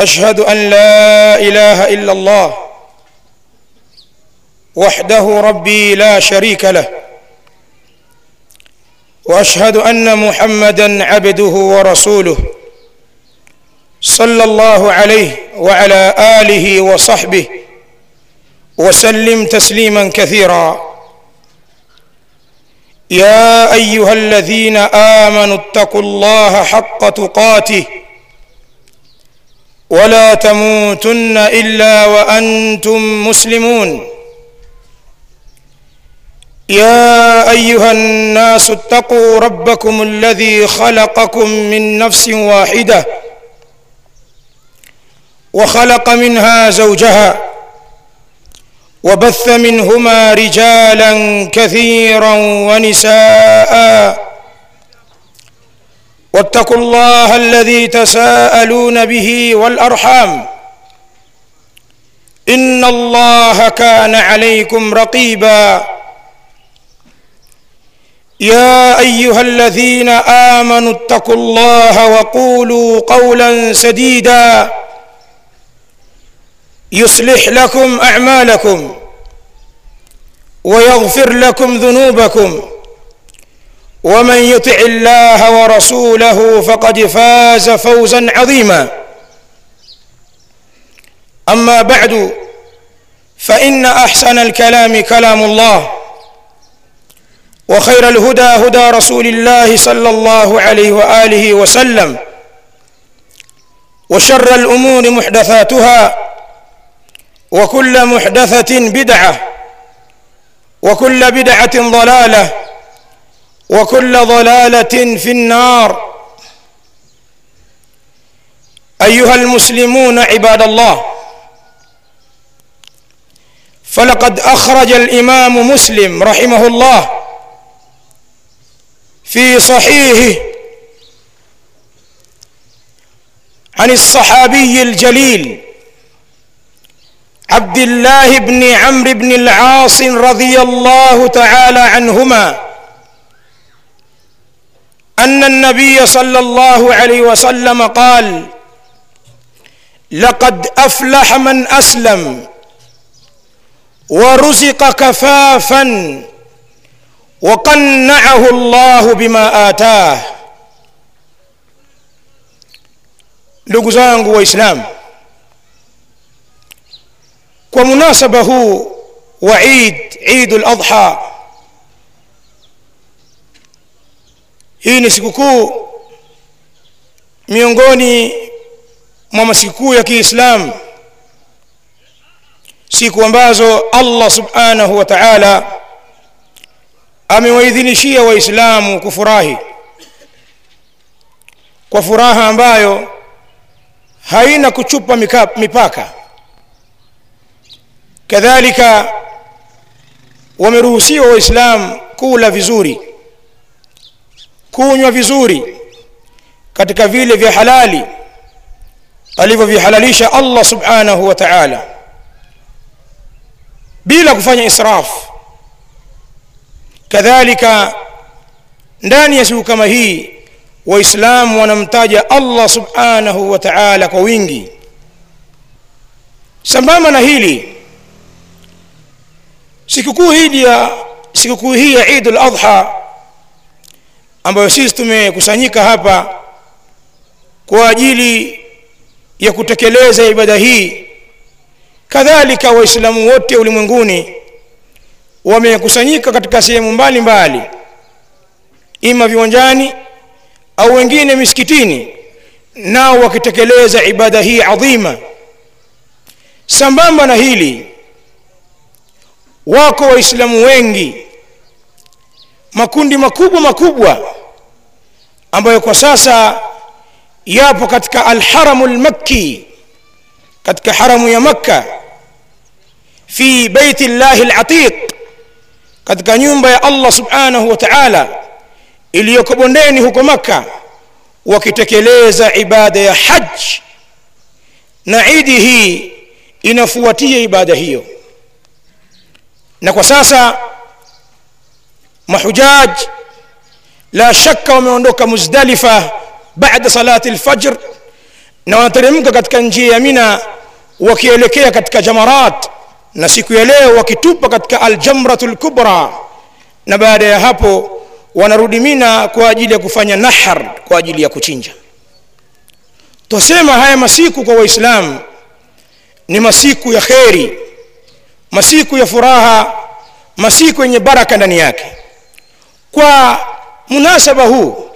أشهد أن لا إله إلا الله وحده ربي لا شريك له وأشهد أن محمدا عبده ورسوله صلى الله عليه وعلى آله وصحبه وسلم تسليما كثيرا. يا أيها الذين آمنوا اتقوا الله حق تقاته ولا تموتن إلا وأنتم مسلمون. يا أيها الناس اتقوا ربكم الذي خلقكم من نفس واحدة وخلق منها زوجها وبث منهما رجالا كثيرا ونساء واتقوا الله الذي تساءلون به والأرحام. إن الله كان عليكم رقيبا. يا أيها الذين آمنوا اتقوا الله وقولوا قولا سديدا. يصلح لكم أعمالكم ويغفر لكم ذنوبكم. ومن يطع الله ورسوله فقد فاز فوزا عظيما. أما بعد فإن أحسن الكلام كلام الله وخير الهدى هدى رسول الله صلى الله عليه وآله وسلم وشر الأمور محدثاتها وكل محدثة بدعة وكل بدعة ضلالة وكل ضلالة في النار. أيها المسلمون عباد الله فلقد أخرج الإمام مسلم رحمه الله في صحيحه عن الصحابي الجليل عبد الله بن عمرو بن العاص رضي الله تعالى عنهما أن النبي صلى الله عليه وسلم قال لقد أفلح من أسلم ورزق كفافا وقنعه الله بما آتاه. Ndugu huu wa Eid Eid al-Adha hii ni sikukuu miongoni mwa masikukuu ya Kiislamu. Siku ambazo Allah subhanahu wa ta'ala amewaidhinishia waislamu kufurahi. Kwa furaha ambayo haina kuchupa mipaka. Kadhalika wameruhusiwa waislamu kula vizuri kunywa vizuri katika vile vya halali alivyovihalalisha Allah subhanahu wa ta'ala. Bila kufanya israfu kadhalika ndani ya siku kama hii waislamu wanamtaja Allah subhanahu wa ta'ala kwa wingi. Sambamba na hili sikukuu hii ya sikukuu hii ya Eid al-Adha ambayo sisi tumekusanyika hapa kwa ajili ya kutekeleza ibada hii. Kadhalika waislamu wote ulimwenguni wamekusanyika katika sehemu mbalimbali ima viwanjani au wengine misikitini nao wakitekeleza ibada hii adhima. Sambamba na hili wako waislamu wengi makundi makubwa makubwa ambayo kwa sasa yapo katika alharamu lmakki katika haramu ya makka fi beiti llahi latiq katika nyumba ya allah subhanahu wa taala iliyoko bondeni huko makka wakitekeleza ibada ya haji na idi hii inafuatia ibada hiyo. Na kwa sasa mahujaj. La shaka wameondoka muzdalifa baada salati lfajr na wanateremka katika njia ya mina wakielekea katika jamarat na siku ya leo wakitupa katika aljamratu lkubra na baada ya hapo wanarudi mina kwa ajili ya kufanya nahar kwa ajili ya kuchinja. Twasema haya masiku kwa waislamu ni masiku ya kheri masiku ya furaha masiku yenye baraka ndani yake kwa munasaba huu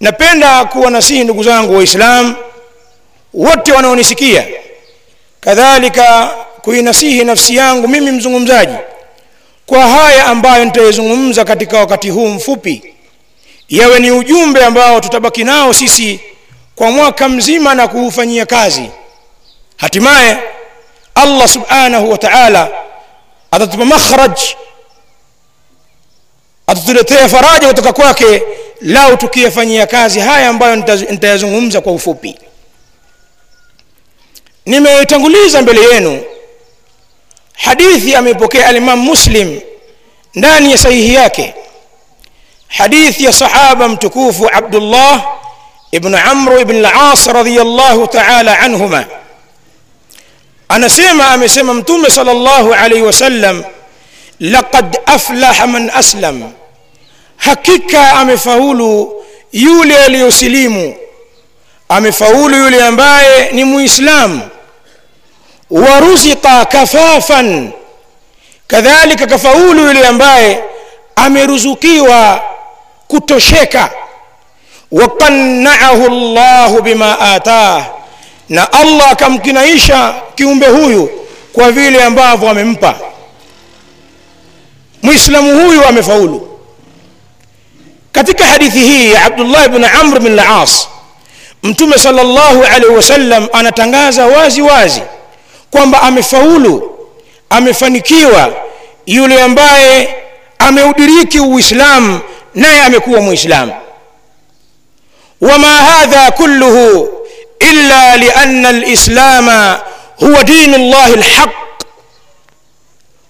napenda kuwanasihi ndugu zangu waislamu wote wanaonisikia. Kadhalika kuinasihi nafsi yangu mimi mzungumzaji kwa haya ambayo nitayozungumza katika wakati huu mfupi yawe ni ujumbe ambao tutabaki nao sisi kwa mwaka mzima na kuufanyia kazi. Hatimaye allah subhanahu wa taala atatupa makhraj atatuletea faraja kutoka kwake lau tukiyafanyia kazi haya ambayo nitayazungumza kwa ufupi. Nimetanguliza mbele yenu hadithi amepokea alimam muslim ndani ya sahihi yake. Hadithi ya sahaba mtukufu abdullah ibn amru ibn las radiallahu taala anhuma. Anasema amesema mtume sal llahu alaihi wasallam laqad aflaha man aslam. Hakika amefaulu yule aliyosilimu. Amefaulu yule ambaye ni muislamu waruziqa kafafan. Kadhalika kafaulu yule ambaye ameruzukiwa kutosheka. Waqannaahu llahu bima atah na allah akamkinaisha kiumbe huyu kwa vile ambavyo amempa muislamu huyu amefaulu. Katika hadithi hii ya abdullah bn amr bn las mtume sal llahu alaihi wasallam anatangaza wazi wazi kwamba amefaulu amefanikiwa yule ambaye ameudiriki uislamu naye amekuwa muislamu. Wama hadha kulluhu illa lianna lislama huwa dinu llahi lhaq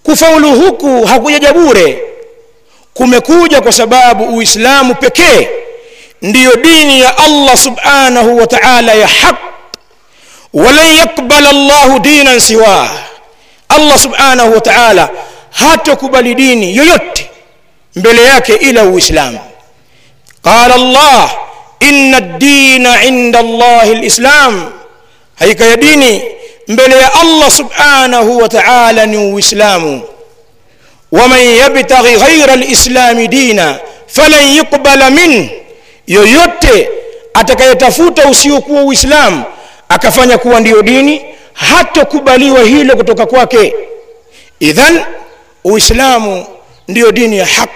kufaulu huku hakujaja bure. Kumekuja kwa sababu uislamu pekee ndiyo dini ya allah subhanahu wa taala ya haq. Walan yaqbala llahu dinan siwah. Allah subhanahu wa taala hatokubali dini yoyote mbele yake ila uislamu. Qala llah inna ddina inda llahi lislam haika ya dini mbele ya allah subhanahu wa taala ni uislamu. Waman yabtaghi ghaira lislami dina falan yuqbala min yoyote atakayetafuta usiokuwa uislamu akafanya kuwa ndiyo dini hatokubaliwa hilo kutoka kwake. Idhan uislamu ndiyo dini ya haq.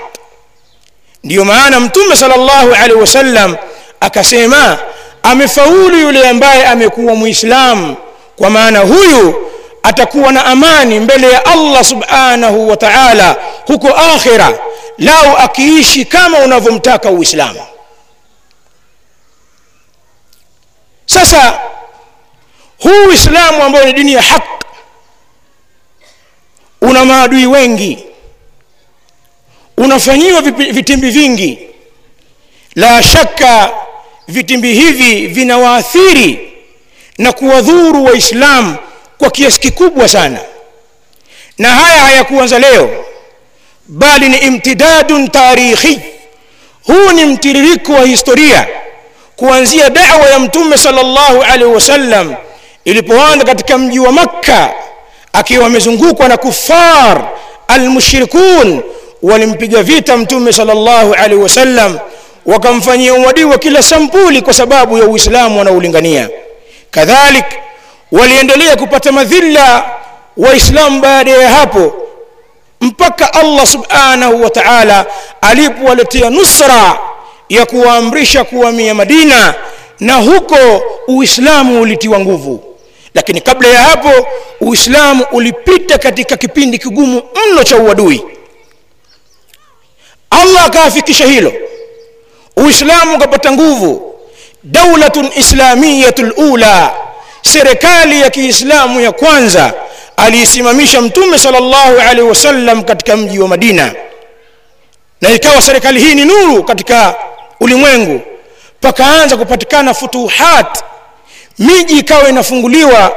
Ndiyo maana mtume sal llahu alaihi wasallam akasema amefaulu yule ambaye amekuwa muislamu kwa maana huyu atakuwa na amani mbele ya allah subhanahu wa taala huko akhira lau akiishi kama unavyomtaka uislamu. Sasa huu uislamu ambao ni dini ya haq una maadui wengi unafanyiwa vitimbi vingi. La shaka vitimbi hivi vinawaathiri na kuwadhuru waislamu kwa kiasi kikubwa sana. Na haya hayakuanza leo bali ni imtidadun tarikhi. Huu ni mtiririko wa historia kuanzia dawa ya mtume sallallahu alaihi wasallam ilipoanza katika mji wa makka akiwa amezungukwa na kufar almushrikun walimpiga vita mtume sallallahu alaihi wasallam wakamfanyia uadui wa kila sampuli kwa sababu ya uislamu wanaolingania kadhalik waliendelea kupata madhila waislamu baada ya hapo mpaka allah subhanahu wa taala alipowaletea nusra ya kuwaamrisha kuhamia madina na huko uislamu ulitiwa nguvu. Lakini kabla ya hapo uislamu ulipita katika kipindi kigumu mno cha uadui. Allah akaafikisha hilo. Uislamu ukapata nguvu daulatun islamiyatu lula serikali ya kiislamu ya kwanza aliisimamisha mtume salllahu alaihi wasallam katika mji wa madina. Na ikawa serikali hii ni nuru katika ulimwengu. Pakaanza kupatikana futuhat miji ikawa inafunguliwa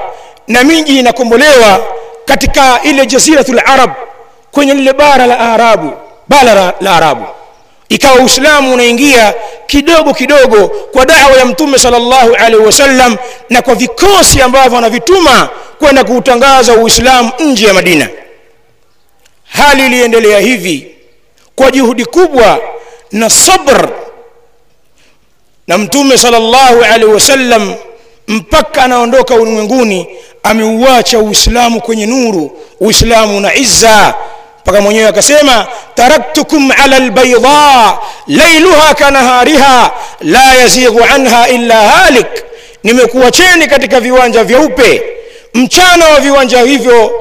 na miji inakombolewa katika ile jaziratul arab kwenye lile bara la arabu bara la arabu ikawa uislamu unaingia kidogo kidogo kwa dawa ya mtume sallallahu alaihi wasallam na kwa vikosi ambavyo wanavituma kwenda kuutangaza uislamu nje ya madina. Hali iliendelea hivi kwa juhudi kubwa na sabr na mtume salllahu alaihi wasallam mpaka anaondoka ulimwenguni ameuacha uislamu kwenye nuru uislamu na izza mpaka mwenyewe akasema taraktukum ala lbaida lailuha kanahariha la yazighu anha illa halik. Nimekuacheni katika viwanja vyeupe. Mchana wa viwanja hivyo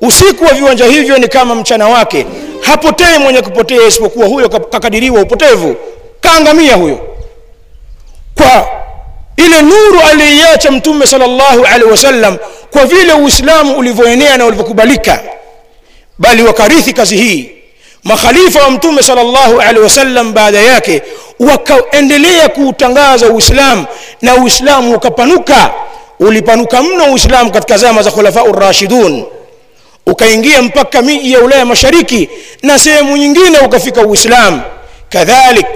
usiku wa viwanja hivyo ni kama mchana wake. Hapotei mwenye kupotea isipokuwa huyo kakadiriwa upotevu. Kaangamia huyo. Kwa ile nuru aliiacha mtume salllahu alaihi wasallam kwa vile uislamu ulivyoenea na ulivyokubalika bali wakarithi kazi hii. Makhalifa wa mtume sallallahu alaihi wasallam baada yake wakaendelea kuutangaza uislamu na uislamu ukapanuka. Ulipanuka mno uislamu katika zama za khulafau rashidun ukaingia mpaka miji ya ulaya mashariki na sehemu nyingine ukafika uislamu. Kadhalik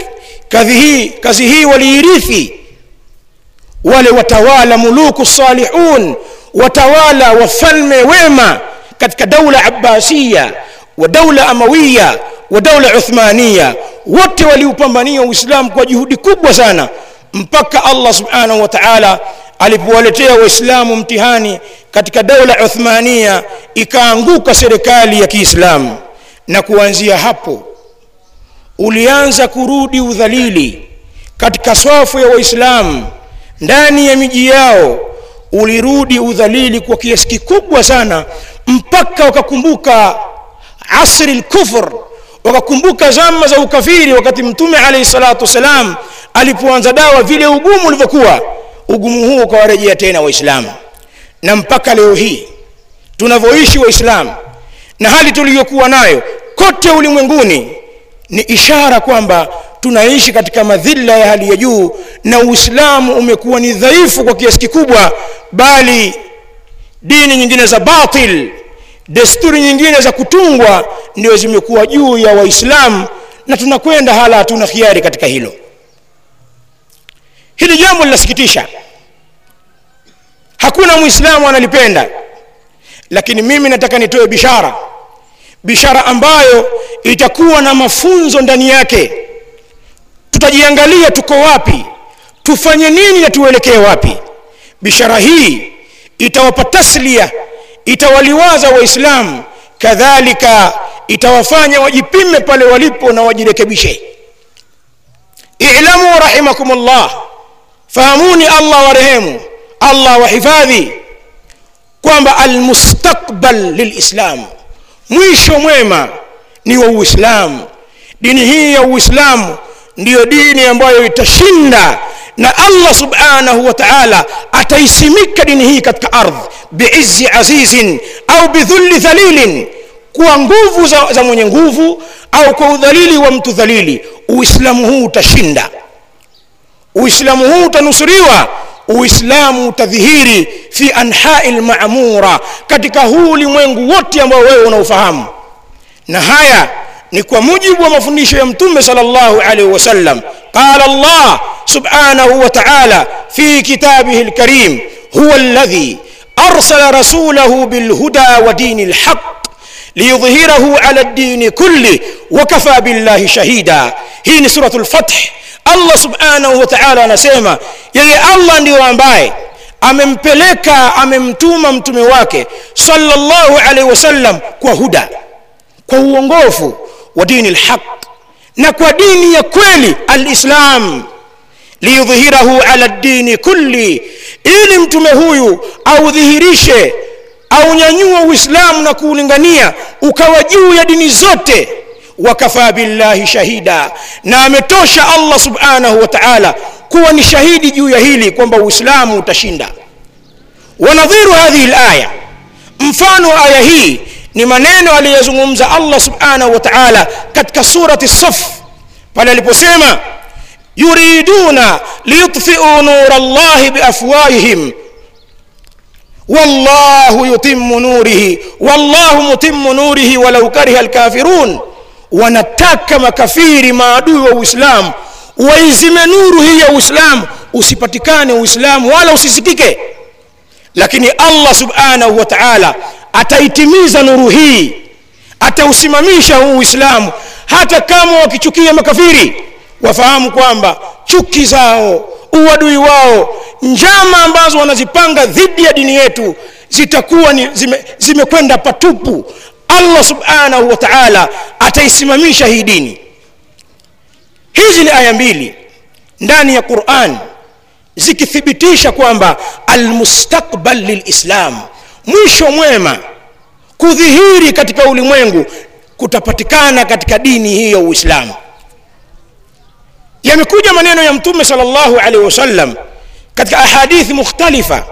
kazi hii kazi hii waliirithi. Wale watawala muluku salihun watawala wafalme wema katika daula abbasiya wa daula amawiya wa daula uthmania wote waliupambania uislamu kwa juhudi kubwa sana mpaka allah subhanahu wa taala alipowaletea waislamu mtihani katika daula uthmania ikaanguka serikali ya kiislamu. Na kuanzia hapo ulianza kurudi udhalili katika swafu ya waislamu. Ndani ya miji yao ulirudi udhalili kwa kiasi kikubwa sana mpaka wakakumbuka asri lkufr wakakumbuka zama za ukafiri wakati mtume alaihi salatu wassalam alipoanza dawa vile ugumu ulivyokuwa. Ugumu huu ukawarejea tena waislamu. Na mpaka leo hii tunavyoishi waislamu na hali tuliyokuwa nayo kote ulimwenguni ni ishara kwamba tunaishi katika madhila ya hali ya juu na uislamu umekuwa ni dhaifu kwa kiasi kikubwa bali dini nyingine za batil desturi nyingine za kutungwa ndio zimekuwa juu ya waislamu na tunakwenda hala hatuna khiari katika hilo. Hili jambo linasikitisha. Hakuna mwislamu analipenda. Lakini mimi nataka nitoe bishara. Bishara ambayo itakuwa na mafunzo ndani yake. Tutajiangalia tuko wapi tufanye nini na tuelekee wapi. Bishara hii itawapa taslia itawaliwaza waislamu kadhalika itawafanya wajipime pale walipo na wajirekebishe ilamu rahimakumullah fahamuni allah warehemu allah wahifadhi kwamba almustakbal lilislam mwisho mwema ni wa uislamu dini hii ya uislamu ndiyo dini ambayo itashinda na allah subhanahu wa taala ataisimika dini hii katika ardhi biizzi azizin au bidhulli dhalilin kwa nguvu za, za mwenye nguvu au kwa udhalili wa mtu dhalili. Uislamu huu utashinda. Uislamu huu utanusuriwa uislamu utadhihiri fi anhai lmamura katika huu ulimwengu wote ambao wewe unaufahamu. Na haya ni kwa mujibu wa mafundisho ya mtume salllahu alaihi wasallam. Qala allah subhanahu wa taala fi kitabihi lkarim huwa alladhi arsala rasulahu bilhuda wa dini lhaq liyudhhirahu ala ddini kulli wakafa billahi shahida hii ni suratu lfath allah subhanahu wa taala anasema yeye allah ndiyo ambaye amempeleka amemtuma mtume wake sallallahu alaihi wasallam kwa huda kwa uongofu wa dini lhaq na kwa dini ya kweli alislam liyudhhirahu ala dini kulli ili mtume huyu audhihirishe aunyanyue uislamu na kuulingania ukawa juu ya dini zote. Wakafa billahi shahida na ametosha allah subhanahu wa taala kuwa ni shahidi juu ya hili kwamba uislamu utashinda. Wanadhiru hadhihi laya mfano wa aya hii ni maneno aliyozungumza allah subhanahu wa taala katika surati saf pale aliposema yuriduna liyutfiu nura llahi biafwahihim wallahu yutimmu nurihi wallahu mutimmu nurihi walau kariha alkafirun wanataka makafiri maadui wa uislamu waizime nuru hii ya uislamu usipatikane uislamu wala usisikike lakini allah subhanahu wa taala ataitimiza nuru hii atausimamisha huu uislamu hata kama wakichukia makafiri wafahamu kwamba chuki zao uadui wao njama ambazo wanazipanga dhidi ya dini yetu zitakuwa ni zimekwenda zime patupu. Allah subhanahu wa taala ataisimamisha hii dini. Hizi ni aya mbili ndani ya quran zikithibitisha kwamba almustakbal lilislam mwisho mwema kudhihiri katika ulimwengu kutapatikana katika dini hii ya uislamu yamekuja maneno ya mtume sallallahu llahu alaihi wasallam katika ahadithi mukhtalifa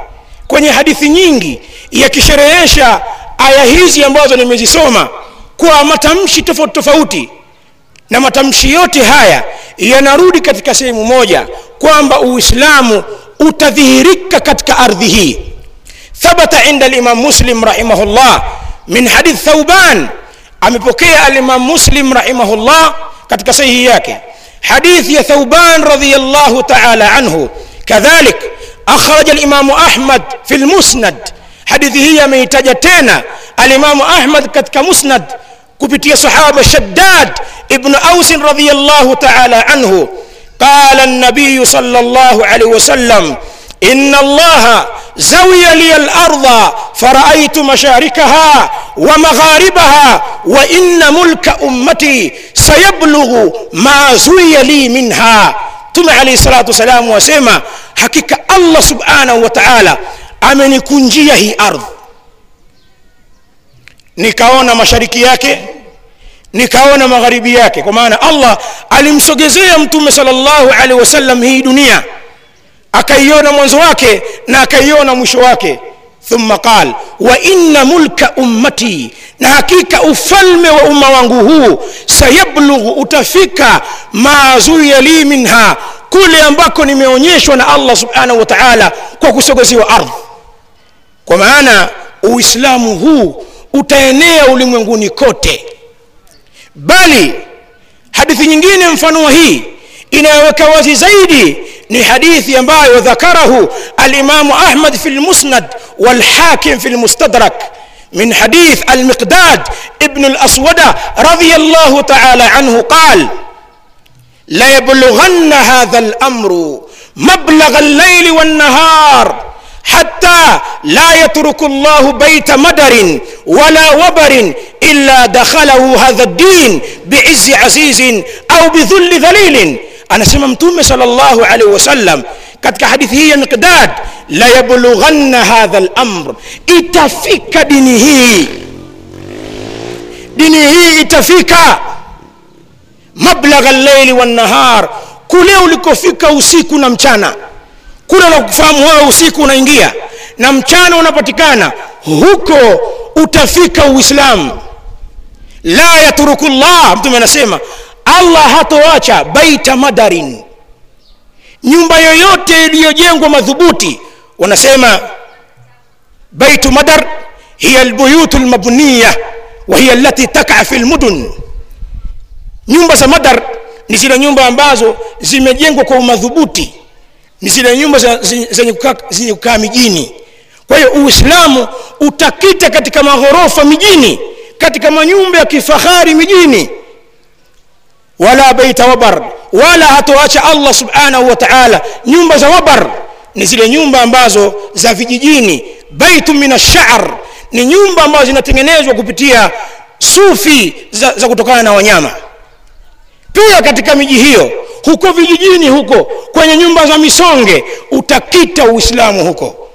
kwenye hadithi nyingi yakisherehesha aya hizi ambazo nimezisoma kwa matamshi tofauti tofauti. Na matamshi yote haya yanarudi katika sehemu moja kwamba uislamu utadhihirika katika ardhi hii. Thabata inda limam muslim rahimahullah min hadith thauban. Amepokea alimam muslim rahimahullah katika sahihi yake حديث يا ثوبان رضي الله تعالى عنه. كذلك أخرج الإمام أحمد في المسند. حديث هي من تجتين الإمام أحمد كمسند. كبت يا صحابة شداد ابن أوس رضي الله تعالى عنه. قال النبي صلى الله عليه وسلم إن الله زوي لي الأرض فرأيت مشاركها ومغاربها وإن ملك أمتي سيبلغ ما زوي لي منها. ثم عليه الصلاة والسلام وسيما. حقيقة الله سبحانه وتعالى أمن كنجيه أرض. نكاون مشاركياك نكاون مغاربيك كمان الله علم سجزي صلى الله عليه وسلم هي دنيا. Akaiona mwanzo wake na akaiona mwisho wake. Thumma qal wa inna mulka ummati na hakika ufalme wa umma wangu huu sayablughu utafika ma zuya li minha kule ambako nimeonyeshwa na allah subhanahu wa taala kwa kusogeziwa ardhi. Kwa maana uislamu huu utaenea ulimwenguni kote. Bali hadithi nyingine mfano hii inayoweka wazi zaidi ni hadithi ambayo dhakarahu alimamu ahmad fi lmusnad walhakim fi lmustadrak من حديث المقداد ابن الأسود رضي الله تعالى عنه قال ليبلغن هذا الأمر مبلغ الليل والنهار حتى لا يترك الله بيت مدر ولا وبر إلا دخله هذا الدين بعز عزيز أو بذل ذليل anasema mtume sallallahu alaihi wasallam katika hadithi hii ya miqdad layablughanna hadha lamr itafika dini hii. Dini hii itafika. Mablagha llaili wannahar. Kule ulikofika usiku na mchana. Kule unakufahamu wewe usiku unaingia na mchana unapatikana. Huko utafika uislamu. La yatruku llah mtume anasema allah hatoacha baita madarin. Nyumba yoyote iliyojengwa madhubuti wanasema baitu madar hiya albuyutu lmabniya wa hiya allati takaa fi lmudun nyumba za madar ni zile nyumba ambazo zimejengwa kwa umadhubuti ni zile nyumba zenye kukaa, kukaa mijini. Kwa hiyo uislamu utakita katika maghorofa mijini katika manyumba ya kifahari mijini wala beita wabar wala hatoacha allah subhanahu wa taala nyumba za wabar ni zile nyumba ambazo za vijijini. Baitu min ashar ni nyumba ambazo zinatengenezwa kupitia sufi za, za kutokana na wanyama. Pia katika miji hiyo huko vijijini huko kwenye nyumba za misonge utakita uislamu huko